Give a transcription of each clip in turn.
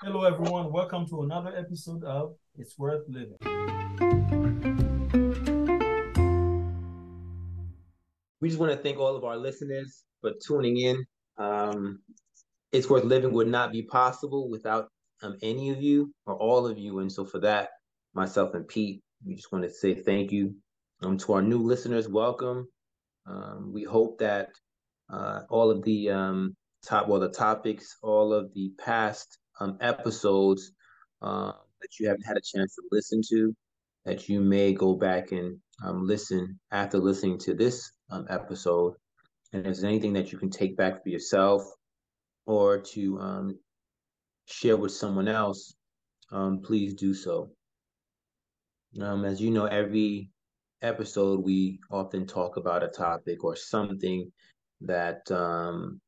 Hello, everyone. Welcome to another episode of It's Worth Living. We just want to thank all of our listeners for tuning in. Um, it's Worth Living would not be possible without um, any of you or all of you. And so, for that, myself and Pete, we just want to say thank you. Um, to our new listeners, welcome. Um, we hope that uh, all of the um, top, well, the topics, all of the past um, episodes uh, that you haven't had a chance to listen to, that you may go back and um, listen after listening to this um, episode. And if there's anything that you can take back for yourself or to um, share with someone else, um, please do so. As you know, every episode we often talk about a topic or something that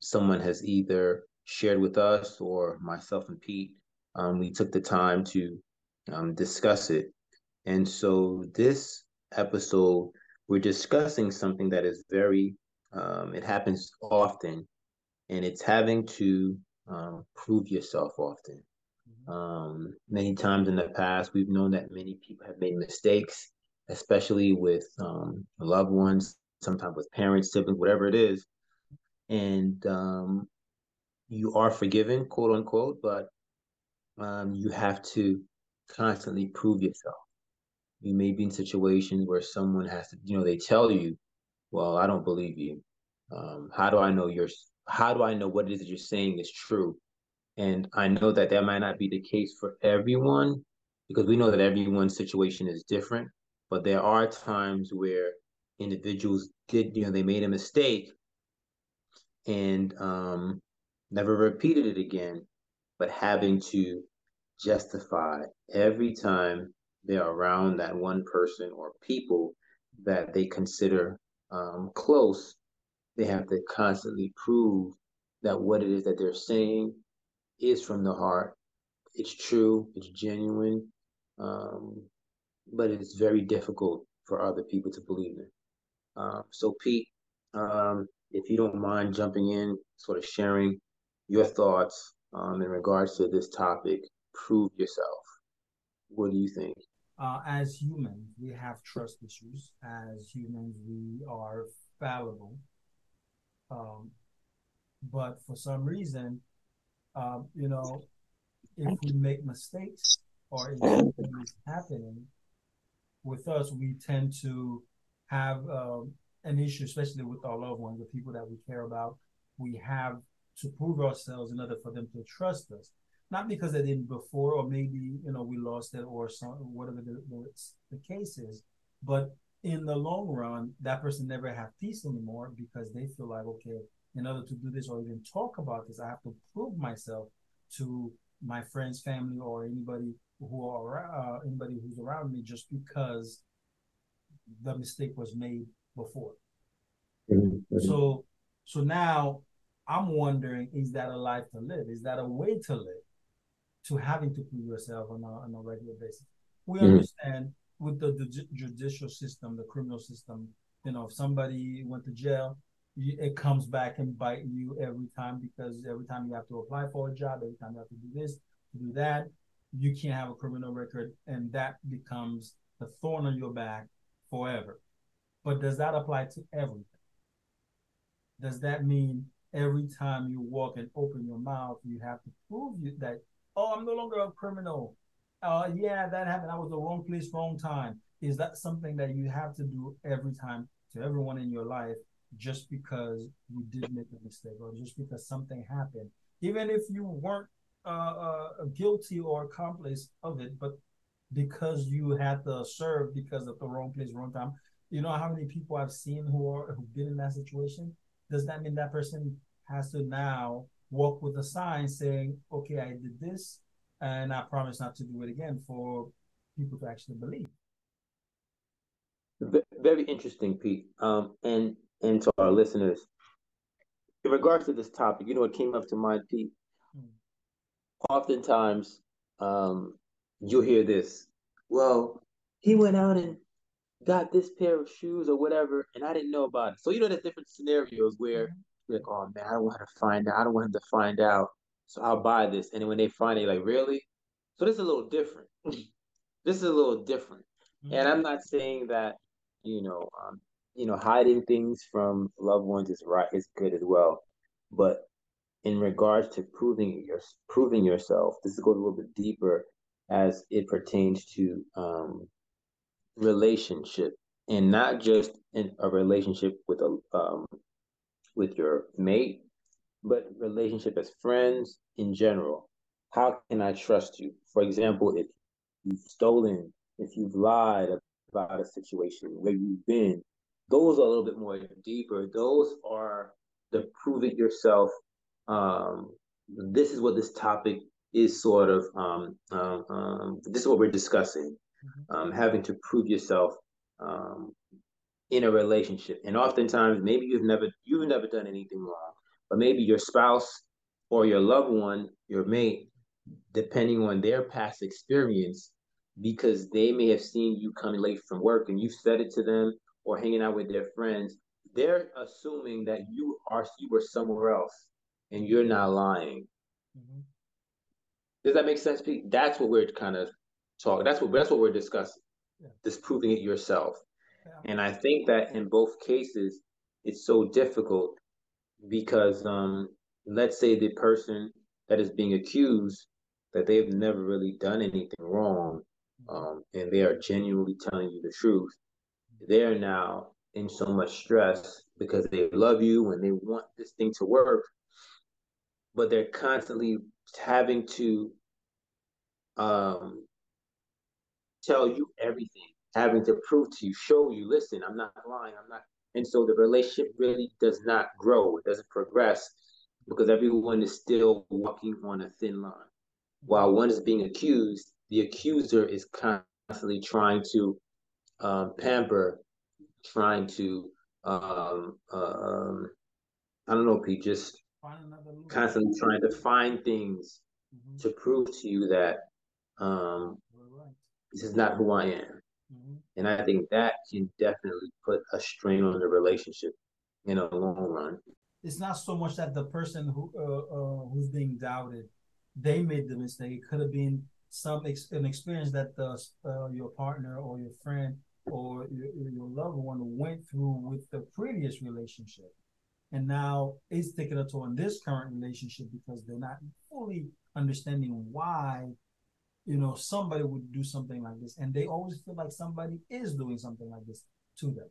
someone has either shared with us or myself and Pete. Um, we took the time to um, discuss it. And so this episode, we're discussing something that is very, um, it happens often, and it's having to um, prove yourself often. Mm-hmm. Um, many times in the past, we've known that many people have made mistakes, especially with um, loved ones, sometimes with parents, siblings, whatever it is. And um, you are forgiven, quote unquote, but um, you have to constantly prove yourself. You may be in situations where someone has to, you know, they tell you, "Well, I don't believe you. Um, how do I know you're? How do I know what it is that you're saying is true?" And I know that that might not be the case for everyone, because we know that everyone's situation is different. But there are times where individuals did, you know, they made a mistake, and um, never repeated it again, but having to justify every time they're around that one person or people that they consider um, close, they have to constantly prove that what it is that they're saying is from the heart. It's true, it's genuine, um, but it's very difficult for other people to believe it. Um, so, Pete, um, if you don't mind jumping in, sort of sharing your thoughts um, in regards to this topic. Prove yourself. What do you think? Uh, as humans, we have trust issues. As humans, we are fallible. Um, but for some reason, um, you know, if we make mistakes or if something is happening with us, we tend to have um, an issue, especially with our loved ones, the people that we care about. We have to prove ourselves in order for them to trust us. Not because they didn't before, or maybe you know we lost it, or some whatever the, the, the case is. But in the long run, that person never have peace anymore because they feel like, okay, in order to do this or even talk about this, I have to prove myself to my friends, family, or anybody who are uh, anybody who's around me just because the mistake was made before. Mm-hmm. So, so now I'm wondering, is that a life to live? Is that a way to live? To having to prove yourself on a, on a regular basis. We mm-hmm. understand with the, the judicial system, the criminal system, you know, if somebody went to jail, it comes back and bite you every time because every time you have to apply for a job, every time you have to do this, to do that, you can't have a criminal record, and that becomes the thorn on your back forever. But does that apply to everything? Does that mean every time you walk and open your mouth, you have to prove you that, oh, I'm no longer a criminal. Uh, yeah, that happened. I was the wrong place, wrong time. Is that something that you have to do every time to everyone in your life just because you did make a mistake or just because something happened? Even if you weren't uh, uh, guilty or accomplice of it, but because you had to serve because of the wrong place, wrong time. You know how many people I've seen who are who've been in that situation? Does that mean that person has to now walk with a sign saying, okay, I did this and I promise not to do it again for people to actually believe? Very interesting, Pete. Um, and and to our listeners, in regards to this topic, you know, what came up to mind, Pete. Hmm. Oftentimes, um, you'll hear this. Well, he went out and got this pair of shoes or whatever, and I didn't know about it. So you know, there's different scenarios where mm-hmm. like, oh man, I don't want to find out. I don't want him to find out so I'll buy this. And when they find it, like, really? So this is a little different. this is a little different. Mm-hmm. And I'm not saying that, you know, um, you know, hiding things from loved ones is right is good as well. But in regards to proving your proving yourself, this goes a little bit deeper as it pertains to um, relationship and not just in a relationship with a um, with your mate, but relationship as friends in general. How can I trust you? For example, if you've stolen, if you've lied about a situation where you've been, those are a little bit more deeper. Those are the prove it yourself. Um, this is what this topic is sort of. Um, um, um this is what we're discussing. Mm-hmm. Um, having to prove yourself um, in a relationship, and oftentimes maybe you've never you've never done anything wrong, but maybe your spouse or your loved one, your mate, depending on their past experience, because they may have seen you coming late from work and you said it to them or hanging out with their friends, they're assuming that you are you were somewhere else and you're not lying. Mm-hmm. Does that make sense, Pete? That's what we're kind of talking. That's what that's what we're discussing. Yeah. Disproving it yourself. Yeah. And I think that in both cases, it's so difficult because um, let's say the person that is being accused that they've never really done anything wrong um, and they are genuinely telling you the truth they're now in so much stress because they love you and they want this thing to work but they're constantly having to um, tell you everything having to prove to you show you listen i'm not lying i'm not and so the relationship really does not grow it doesn't progress because everyone is still walking on a thin line. While one is being accused, the accuser is constantly trying to um, pamper, trying to, um, um, I don't know, Pete, just constantly trying to find things mm-hmm. to prove to you that um. This is not who I am. Mm-hmm. And I think that can definitely put a strain on the relationship in a long run it's not so much that the person who uh, uh, who's being doubted they made the mistake. It could have been some ex- an experience that the uh, your partner or your friend or your, your loved one went through with the previous relationship, and now it's taking a toll on this current relationship because they're not fully understanding why you know somebody would do something like this, and they always feel like somebody is doing something like this to them.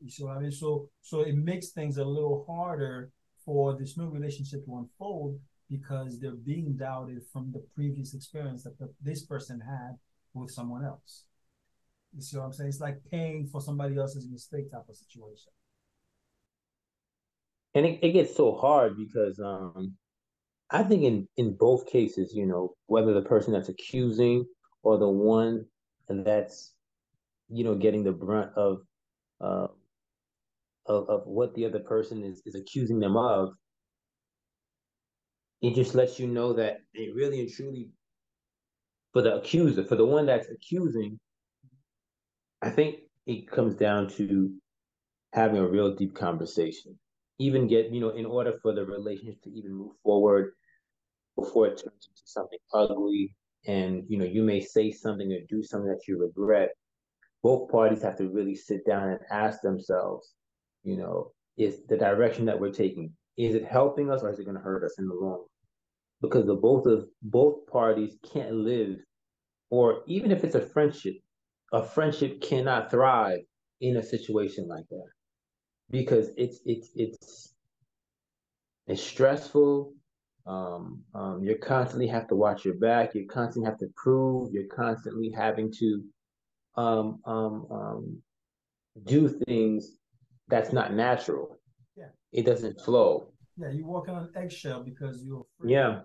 You see what I mean? So so it makes things a little harder for this new relationship to unfold because they're being doubted from the previous experience that the, this person had with someone else. You see what I'm saying? It's like paying for somebody else's mistake type of situation. And it, it gets so hard because um I think in in both cases, you know, whether the person that's accusing or the one that's you know getting the brunt of uh, of, of what the other person is, is accusing them of, it just lets you know that it really and truly, for the accuser, for the one that's accusing, I think it comes down to having a real deep conversation. Even get, you know, in order for the relationship to even move forward before it turns into something ugly and you know you may say something or do something that you regret both parties have to really sit down and ask themselves you know, is the direction that we're taking. Is it helping us or is it going to hurt us in the long run? Because the both of both parties can't live, or even if it's a friendship, a friendship cannot thrive in a situation like that because it's it's it's it's stressful. Um, um, you constantly have to watch your back. You constantly have to prove. You're constantly having to um, um, um, do things that's not natural. Yeah. It doesn't flow. Yeah, you're walking on eggshell because you're yeah.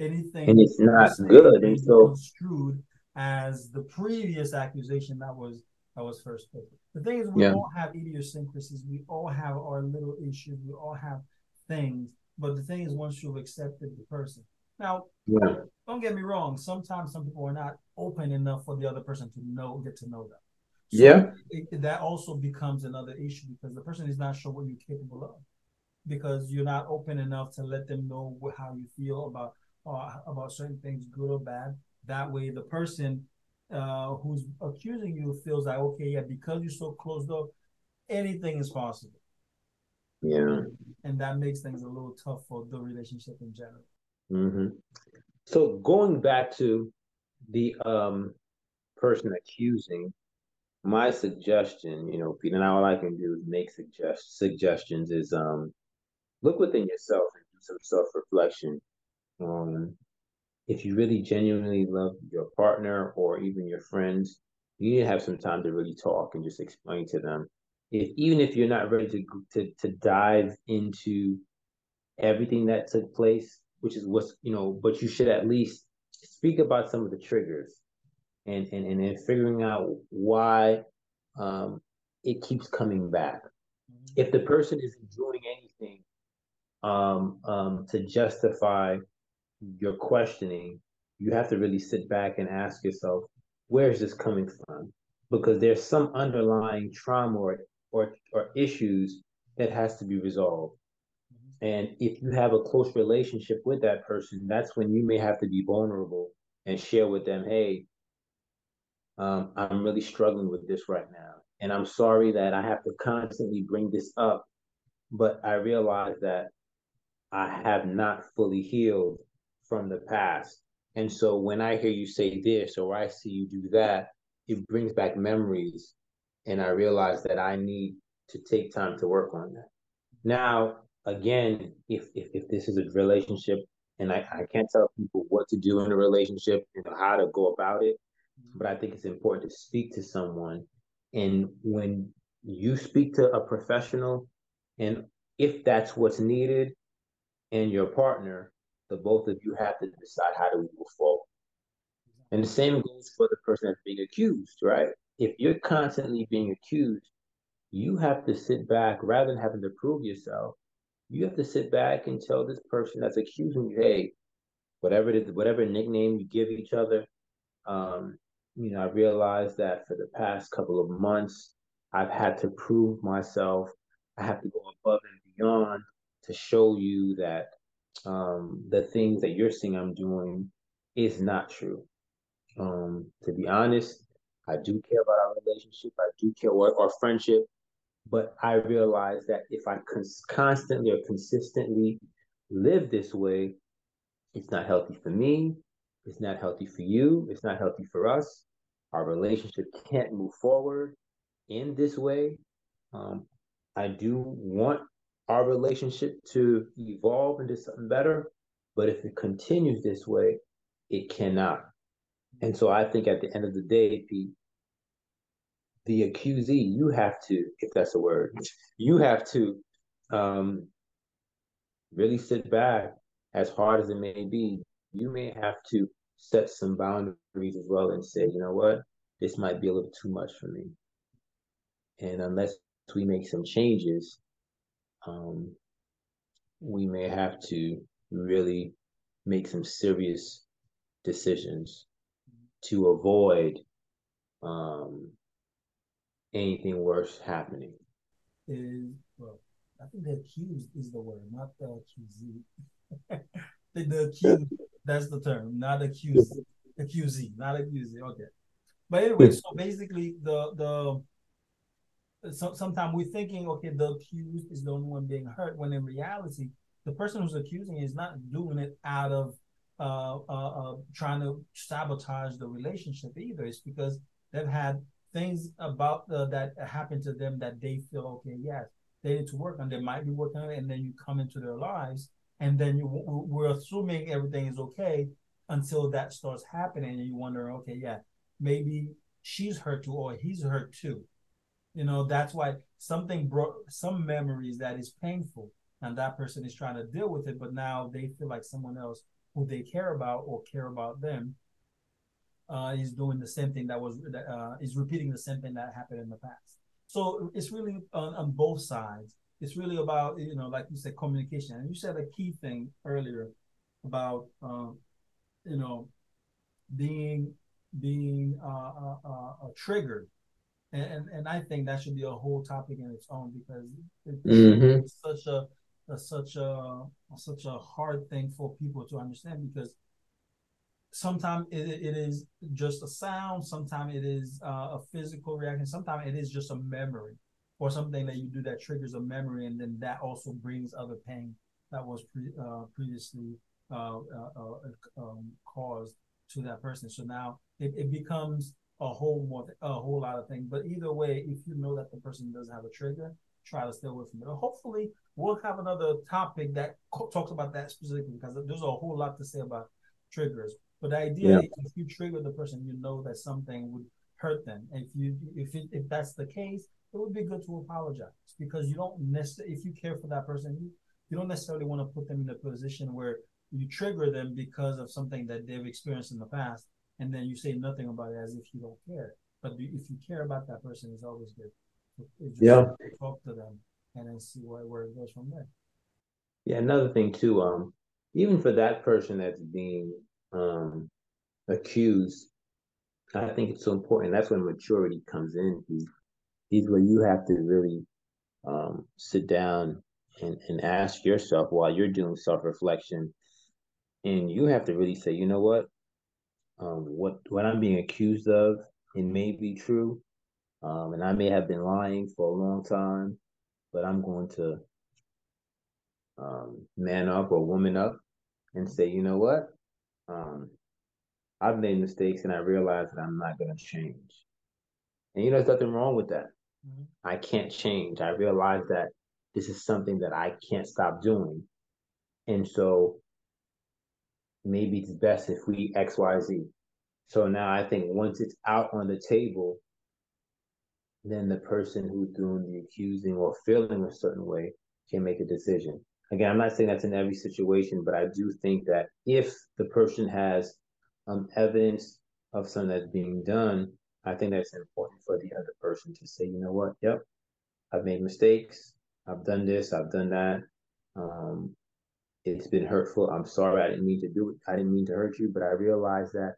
Anything and it's not good. And so construed as the previous accusation that was that was first put. The thing is we yeah. all have idiosyncrasies, we all have our little issues, we all have things. But the thing is once you've accepted the person. Now yeah. don't get me wrong, sometimes some people are not open enough for the other person to know get to know them. So yeah. It, that also becomes another issue because the person is not sure what you're capable of. because you're not open enough to let them know how you feel about uh, about certain things, good or bad. That way, the person uh, who's accusing you feels like, okay, yeah, because you're so closed up, anything is possible. Yeah. And that makes things a little tough for the relationship in general. Mm-hmm. So going back to the um, person accusing, my suggestion, you know, Peter, now all I can do is make suggest suggestions is um look within yourself and do some self-reflection. Um if you really genuinely love your partner or even your friends, you need to have some time to really talk and just explain to them. If even if you're not ready to to, to dive into everything that took place, which is what's you know, but you should at least speak about some of the triggers and and and then figuring out why um, it keeps coming back. Mm-hmm. If the person isn't doing anything um, um, to justify your questioning, you have to really sit back and ask yourself, where is this coming from? Because there's some underlying trauma or or, or issues that has to be resolved. Mm-hmm. And if you have a close relationship with that person, that's when you may have to be vulnerable and share with them, hey, um, I'm really struggling with this right now. And I'm sorry that I have to constantly bring this up, but I realize that I have not fully healed from the past. And so when I hear you say this or I see you do that, it brings back memories. And I realize that I need to take time to work on that. Now, again, if if, if this is a relationship and I, I can't tell people what to do in a relationship and how to go about it, but I think it's important to speak to someone. And when you speak to a professional, and if that's what's needed, and your partner, the both of you have to decide how do we move forward. And the same goes for the person that's being accused, right? If you're constantly being accused, you have to sit back rather than having to prove yourself. You have to sit back and tell this person that's accusing you, hey, whatever it is, whatever nickname you give each other, um, you know, I realized that for the past couple of months, I've had to prove myself. I have to go above and beyond to show you that um, the things that you're seeing I'm doing is not true. Um, to be honest, I do care about our relationship. I do care about our friendship, but I realize that if I cons- constantly or consistently live this way, it's not healthy for me. It's not healthy for you. It's not healthy for us our relationship can't move forward in this way. Um, I do want our relationship to evolve into something better, but if it continues this way, it cannot. And so I think at the end of the day, Pete, the accusee, you have to, if that's a word, you have to um, really sit back as hard as it may be. You may have to set some boundaries as well and say, you know what, this might be a little too much for me. And unless we make some changes, um, we may have to really make some serious decisions to avoid um, anything worse happening. Is well, I think the accused is the word, not the accusee. the, accused that's the term, not accused, accusee, not accusee. Okay. But anyway, so basically the the so, sometimes we're thinking, okay, the accused is the only one being hurt, when in reality, the person who's accusing is not doing it out of uh, uh, uh, trying to sabotage the relationship either. It's because they've had things about the, that happened to them that they feel, okay, yes, they need to work on. They might be working on it, and then you come into their lives and then you we're assuming everything is okay until that starts happening and you wonder okay yeah maybe she's hurt too or he's hurt too you know that's why something brought some memories that is painful and that person is trying to deal with it but now they feel like someone else who they care about or care about them uh, is doing the same thing that was uh, is repeating the same thing that happened in the past. So it's really on, on both sides. It's really about you know like you said communication. And you said a key thing earlier about um, you know being being uh, uh, uh, triggered. And, and, and I think that should be a whole topic in its own because it's, mm-hmm. such a a, such a such a hard thing for people to understand because sometimes it, it is just a sound, sometimes it is uh, a physical reaction, sometimes it is just a memory or something that you do that triggers a memory, and then that also brings other pain that was pre, uh, previously uh, uh, uh, um, caused to that person. So now it, it becomes a whole more a whole lot of things. But either way, if you know that the person doesn't have a trigger, try to stay away from it. Hopefully, we'll have another topic that talks about that specifically because there's a whole lot to say about triggers. But the idea yeah. is if you trigger the person, you know that something would hurt them. If you if it, if that's the case, it would be good to apologize because you don't necessarily if you care for that person, you, you don't necessarily want to put them in a position where you trigger them because of something that they've experienced in the past, and then you say nothing about it as if you don't care. But if you care about that person, it's always good. yeah, talk to them and then see where, where it goes from there. Yeah, another thing too, um, even for that person that's being um accused, I think it's so important. That's when maturity comes in. These where you have to really um sit down and, and ask yourself while you're doing self-reflection and you have to really say, you know what, um, what what I'm being accused of, it may be true, um, and I may have been lying for a long time, but I'm going to um, man up or woman up and say, you know what, um, I've made mistakes and I realize that I'm not going to change. And you know, there's nothing wrong with that. Mm-hmm. I can't change. I realize that this is something that I can't stop doing. And so maybe it's best if we XYZ. So now I think once it's out on the table, then the person who's doing the accusing or feeling a certain way can make a decision. Again, I'm not saying that's in every situation, but I do think that if the person has um, evidence of something that's being done, I think that's important for the other person to say, you know what, yep, I've made mistakes. I've done this, I've done that. Um, it's been hurtful. I'm sorry. I didn't mean to do it. I didn't mean to hurt you, but I realize that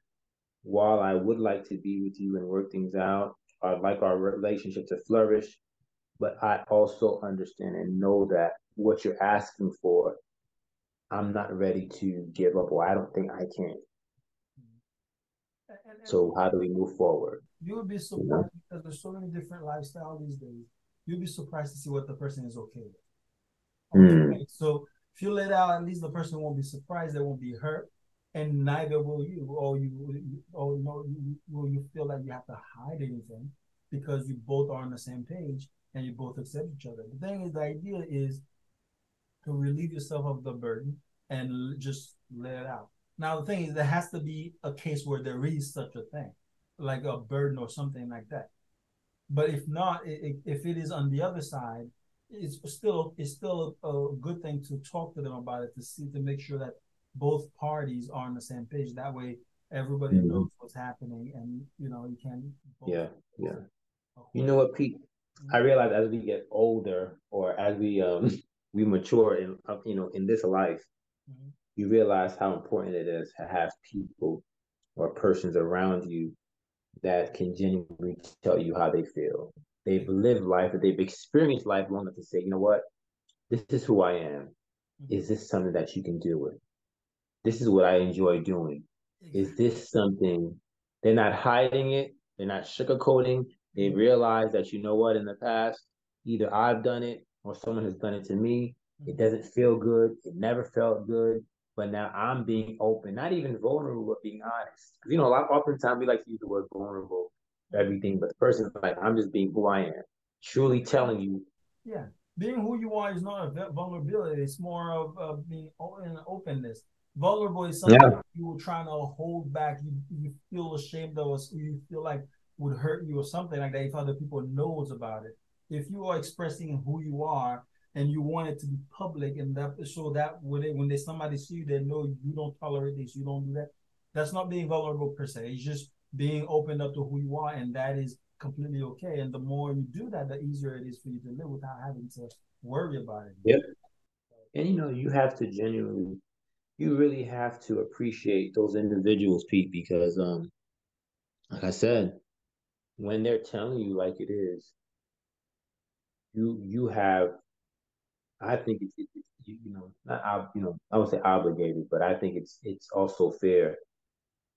while I would like to be with you and work things out, I'd like our relationship to flourish, but I also understand and know that what you're asking for, I'm not ready to give up, or I don't think I can. so how do we move forward? You would be surprised you know? because there's so many different lifestyles these days. You'd be surprised to see what the person is okay with. Okay? Mm. So if you let out, at least the person won't be surprised, they won't be hurt, and neither will you, or you, or you know, you, will you feel like you have to hide anything because you both are on the same page and you both accept each other. The thing is, the idea is to relieve yourself of the burden and just let it out. Now, the thing is, there has to be a case where there is such a thing, like a burden or something like that. But if not, if it is on the other side, it's still it's still a good thing to talk to them about it to see to make sure that both parties are on the same page. That way, everybody mm-hmm. knows what's happening, and you know you can. Yeah, yeah. You know what, Pete? I mm-hmm. realize as we get older, or as we um we mature in uh, you know in this life, mm-hmm. you realize how important it is to have people or persons around you that can genuinely tell you how they feel they've lived life, that they've experienced life long enough to say, you know what, this is who I am. Mm-hmm. Is this something that you can deal with? This is what I enjoy doing. Is this something they're not hiding it, they're not sugarcoating, they mm-hmm. realize that you know what, in the past, either I've done it or someone has done it to me. It mm-hmm. doesn't feel good. It never felt good. But now I'm being open, not even vulnerable, but being honest. Because you know, a lot oftentimes we like to use the word vulnerable everything, but the person's like, I'm just being who I am, truly telling you. Yeah, being who you are is not a vulnerability. It's more of uh, being in openness. Vulnerable is something yeah. you were trying to hold back. You, you feel ashamed of, us. you feel like would hurt you or something like that. If other people knows about it, if you are expressing who you are and you want it to be public and that so that when they, when they somebody see you, they know you don't tolerate this, you don't do that. That's not being vulnerable per se. It's just being opened up to who you are, and that is completely okay. And the more you do that, the easier it is for you to live without having to worry about it. Yep. And you know, you have to genuinely, you really have to appreciate those individuals, Pete, because um, like I said, when they're telling you like it is, you you have I think it's, it's you, know not you know I would say obligated, but I think it's it's also fair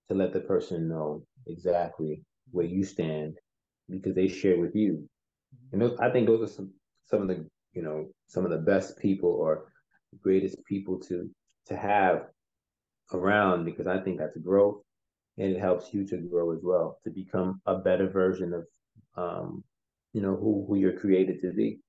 to let the person know exactly where you stand because they share with you. And those, I think those are some some of the you know some of the best people or greatest people to to have around because I think that's growth and it helps you to grow as well to become a better version of um, you know who who you're created to be.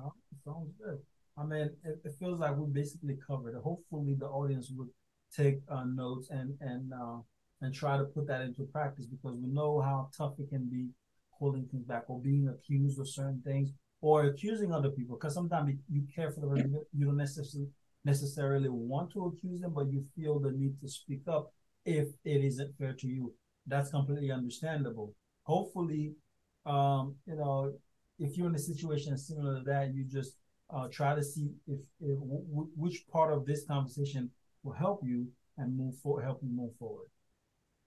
Oh, sounds good. I mean, it, it, feels like we basically covered. Hopefully, the audience would take uh, notes and and uh, and try to put that into practice because we know how tough it can be holding things back or being accused of certain things or accusing other people. Because sometimes you care for the you don't necessarily necessarily want to accuse them, but you feel the need to speak up if it isn't fair to you. That's completely understandable. Hopefully, um, you know, if you're in a situation similar to that, you just uh, try to see if, if w- which part of this conversation will help you and move forward, help you move forward.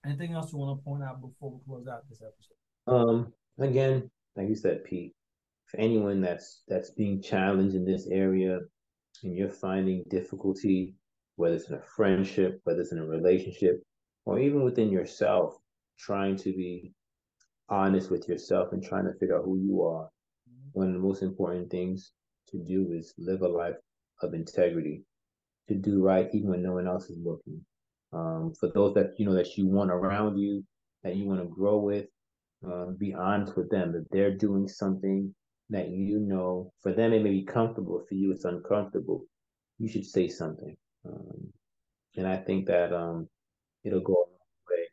Anything else you want to point out before we close out this episode? Um, again, like you said, Pete, for anyone that's that's being challenged in this area and you're finding difficulty, whether it's in a friendship, whether it's in a relationship, or even within yourself, trying to be honest with yourself and trying to figure out who you are. One of the most important things to do is live a life of integrity, to do right even when no one else is looking. Um, for those that you know that you want around you, that you want to grow with, uh, be honest with them. If they're doing something that you know for them it may be comfortable, for you it's uncomfortable, you should say something. Um, and I think that um, it'll go a long way.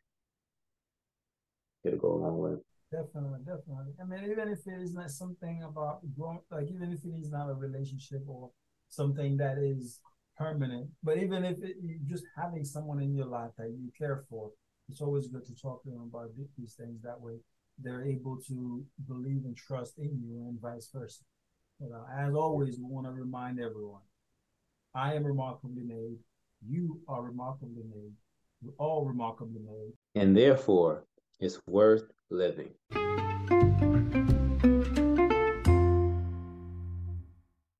It'll go a long way. Definitely, definitely. I mean, even if it is not something about growing, like even if it is not a relationship or something that is permanent, but even if it, you just having someone in your life that you care for, it's always good to talk to them about these things. That way, they're able to believe and trust in you, and vice versa. As always, we want to remind everyone: I am remarkably made. You are remarkably made. We're all remarkably made. And therefore, it's worth living.